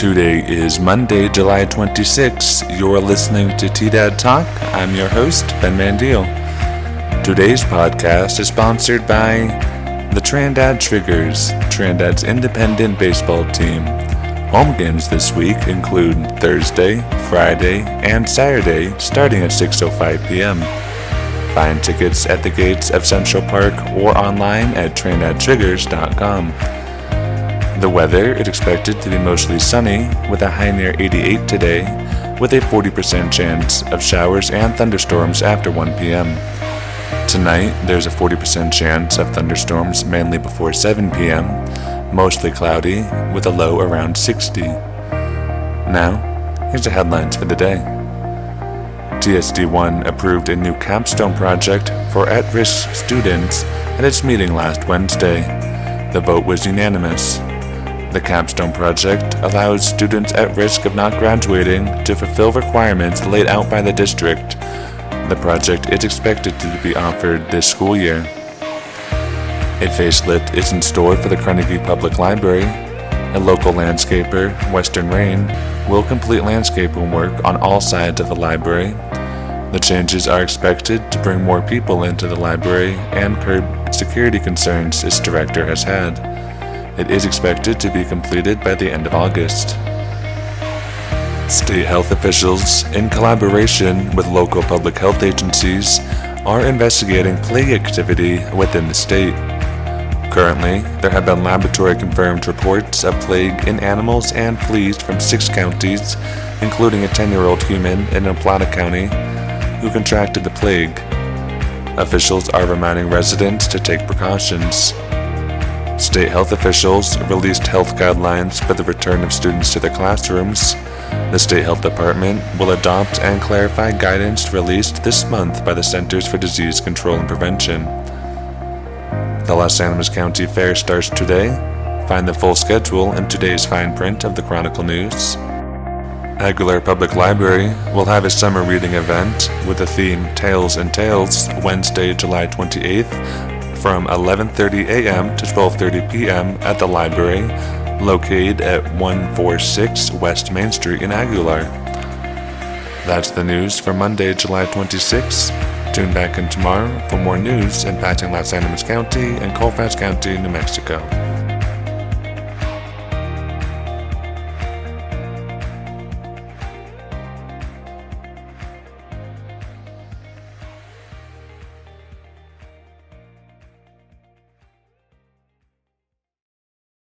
Today is Monday, July 26. You're listening to T Dad Talk. I'm your host, Ben Mandiel. Today's podcast is sponsored by the Trinidad Triggers, Trinidad's independent baseball team. Home games this week include Thursday, Friday, and Saturday starting at 6:05 p.m. Find tickets at the gates of Central Park or online at trinidadtriggers.com. The weather is expected to be mostly sunny with a high near 88 today, with a 40% chance of showers and thunderstorms after 1 p.m. Tonight, there's a 40% chance of thunderstorms mainly before 7 p.m., mostly cloudy with a low around 60. Now, here's the headlines for the day. TSD1 approved a new capstone project for at risk students at its meeting last Wednesday. The vote was unanimous. The Capstone Project allows students at risk of not graduating to fulfill requirements laid out by the district. The project is expected to be offered this school year. A facelift is in store for the Carnegie Public Library. A local landscaper, Western Rain, will complete landscaping work on all sides of the library. The changes are expected to bring more people into the library and curb security concerns its director has had. It is expected to be completed by the end of August. State health officials, in collaboration with local public health agencies, are investigating plague activity within the state. Currently, there have been laboratory confirmed reports of plague in animals and fleas from six counties, including a 10 year old human in La Plata County who contracted the plague. Officials are reminding residents to take precautions. State health officials released health guidelines for the return of students to their classrooms. The State Health Department will adopt and clarify guidance released this month by the Centers for Disease Control and Prevention. The Las Animas County Fair starts today. Find the full schedule in today's fine print of the Chronicle News. Aguilar Public Library will have a summer reading event with the theme Tails and Tales Wednesday, July 28th from 11:30 a.m. to 12:30 p.m. at the library located at 146 West Main Street in Aguilar. That's the news for Monday, July 26. Tune back in tomorrow for more news impacting Las Animas County and Colfax County, New Mexico.